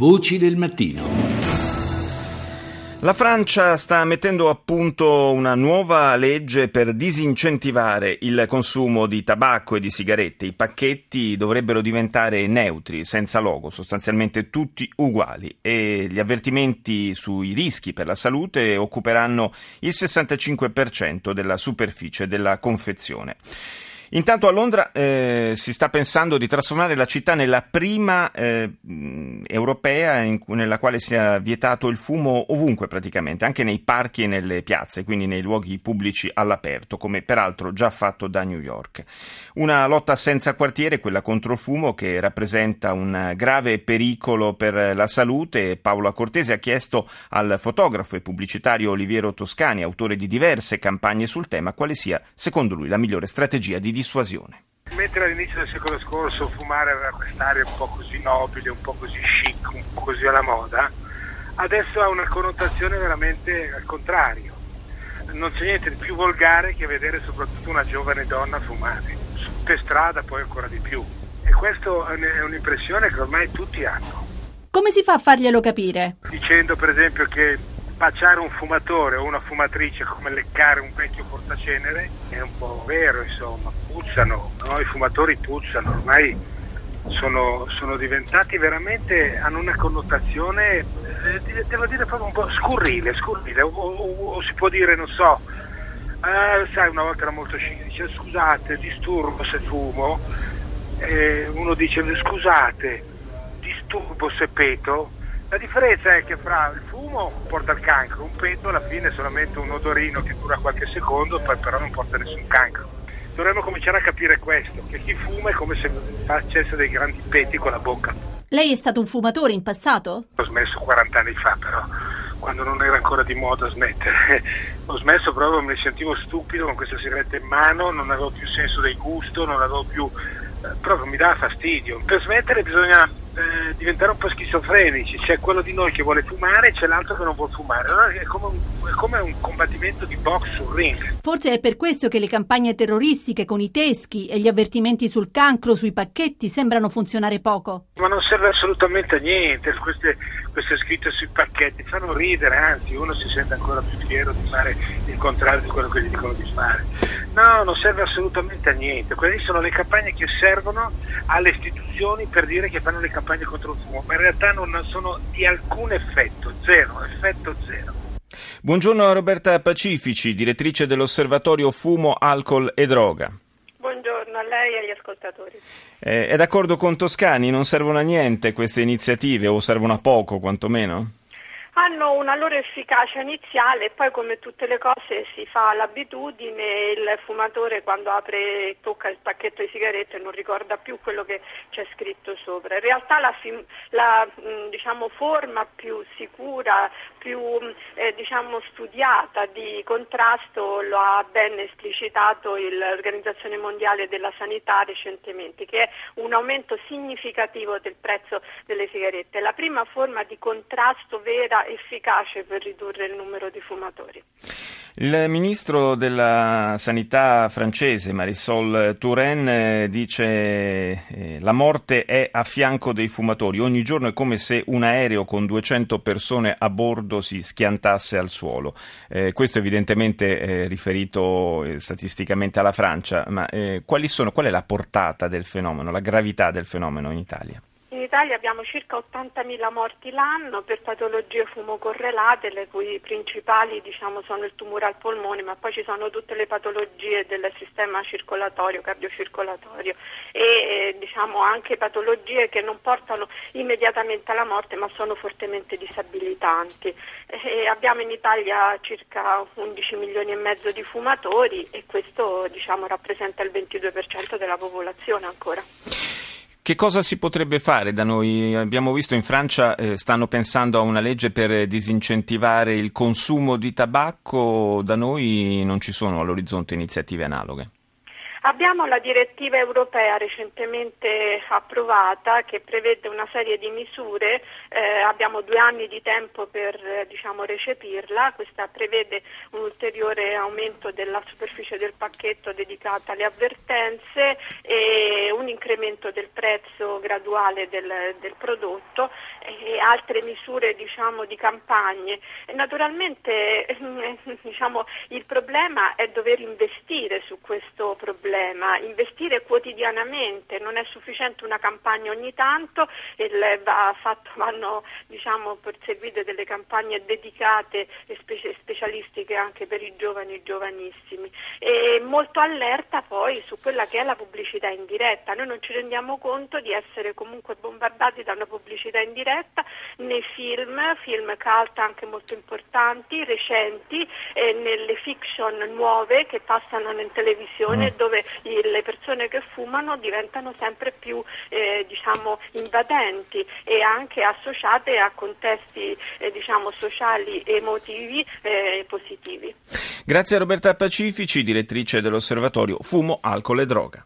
Voci del mattino. La Francia sta mettendo a punto una nuova legge per disincentivare il consumo di tabacco e di sigarette. I pacchetti dovrebbero diventare neutri, senza logo, sostanzialmente tutti uguali e gli avvertimenti sui rischi per la salute occuperanno il 65% della superficie della confezione. Intanto a Londra eh, si sta pensando di trasformare la città nella prima eh, europea in, nella quale sia vietato il fumo ovunque praticamente, anche nei parchi e nelle piazze, quindi nei luoghi pubblici all'aperto, come peraltro già fatto da New York. Una lotta senza quartiere, quella contro il fumo, che rappresenta un grave pericolo per la salute. Paola Cortese ha chiesto al fotografo e pubblicitario Oliviero Toscani, autore di diverse campagne sul tema, quale sia, secondo lui, la migliore strategia di dissuasione. Mentre all'inizio del secolo scorso fumare aveva quest'aria un po' così nobile, un po' così chic, un po' così alla moda, adesso ha una connotazione veramente al contrario. Non c'è niente di più volgare che vedere soprattutto una giovane donna fumare, per strada poi ancora di più. E questa è un'impressione che ormai tutti hanno. Come si fa a farglielo capire? Dicendo per esempio che baciare un fumatore o una fumatrice come leccare un vecchio portacenere è un po' vero, insomma, puzzano, no? i fumatori puzzano, ormai sono, sono diventati veramente, hanno una connotazione, eh, devo dire proprio un po' scurrile, scurrile, o, o, o si può dire, non so, eh, sai, una volta era molto scenico, dice scusate, disturbo se fumo, eh, uno dice scusate, disturbo se peto, la differenza è che fra il fumo porta il cancro, un peto alla fine è solamente un odorino che dura qualche secondo, poi però non porta nessun cancro. Dovremmo cominciare a capire questo, che chi fuma è come se facesse dei grandi peti con la bocca. Lei è stato un fumatore in passato? Ho smesso 40 anni fa però, quando non era ancora di moda smettere. Ho smesso proprio, mi sentivo stupido con questa sigaretta in mano, non avevo più senso del gusto, non avevo più... Eh, proprio mi dava fastidio. Per smettere bisogna eh, diventare un po' schizofrenici, c'è quello di noi che vuole fumare e c'è l'altro che non vuole fumare, allora è come, un, è come un combattimento di box sul ring. Forse è per questo che le campagne terroristiche con i teschi e gli avvertimenti sul cancro sui pacchetti sembrano funzionare poco. Ma non serve assolutamente a niente, queste, queste scritte sui pacchetti fanno ridere, anzi uno si sente ancora più fiero di fare il contrario di quello che gli dicono di fare. No, non serve assolutamente a niente, quelle sono le campagne che servono alle istituzioni per dire che fanno le campagne contro il fumo, ma in realtà non sono di alcun effetto, zero, effetto zero. Buongiorno a Roberta Pacifici, direttrice dell'Osservatorio Fumo, Alcol e Droga. Lei e agli ascoltatori. Eh, è d'accordo con Toscani? Non servono a niente queste iniziative o servono a poco quantomeno? Hanno una loro efficacia iniziale e poi come tutte le cose si fa l'abitudine, il fumatore quando apre e tocca il pacchetto di sigarette non ricorda più quello che c'è scritto sopra. In realtà la, la diciamo, forma più sicura, più eh, diciamo, studiata di contrasto lo ha ben esplicitato l'Organizzazione Mondiale della Sanità recentemente, che è un aumento significativo del prezzo delle sigarette. La prima forma di contrasto vera efficace per ridurre il numero di fumatori. Il ministro della Sanità francese, Marisol Touraine, dice eh, la morte è a fianco dei fumatori. Ogni giorno è come se un aereo con 200 persone a bordo si schiantasse al suolo. Eh, questo evidentemente è riferito eh, statisticamente alla Francia, ma eh, sono, qual è la portata del fenomeno, la gravità del fenomeno in Italia? Italia abbiamo circa 80.000 morti l'anno per patologie fumocorrelate, le cui principali diciamo, sono il tumore al polmone, ma poi ci sono tutte le patologie del sistema circolatorio, cardiocircolatorio e eh, diciamo, anche patologie che non portano immediatamente alla morte ma sono fortemente disabilitanti. E abbiamo in Italia circa 11 milioni e mezzo di fumatori e questo diciamo, rappresenta il 22% della popolazione ancora. Che cosa si potrebbe fare da noi? Abbiamo visto in Francia eh, stanno pensando a una legge per disincentivare il consumo di tabacco, da noi non ci sono all'orizzonte iniziative analoghe. Abbiamo la direttiva europea recentemente approvata che prevede una serie di misure, eh, abbiamo due anni di tempo per eh, diciamo, recepirla, questa prevede un ulteriore aumento della superficie del pacchetto dedicata alle avvertenze e un incremento del prezzo graduale del, del prodotto e altre misure diciamo, di campagne. Naturalmente diciamo, il problema è dover investire su questo problema, investire quotidianamente, non è sufficiente una campagna ogni tanto, va fatto, vanno diciamo, perseguite delle campagne dedicate e specialistiche anche per i giovani e giovanissimi. E molto allerta poi su quella che è la pubblicità in diretta. Noi non ci rendiamo conto di essere comunque bombardati da una pubblicità in diretta nei film, film cult anche molto importanti, recenti, eh, nelle fiction nuove che passano in televisione mm. dove le persone che fumano diventano sempre più eh, diciamo, invadenti e anche associate a contesti eh, diciamo, sociali e emotivi eh, positivi. Grazie a Roberta Pacifici, direttrice dell'osservatorio Fumo, Alcol e Droga.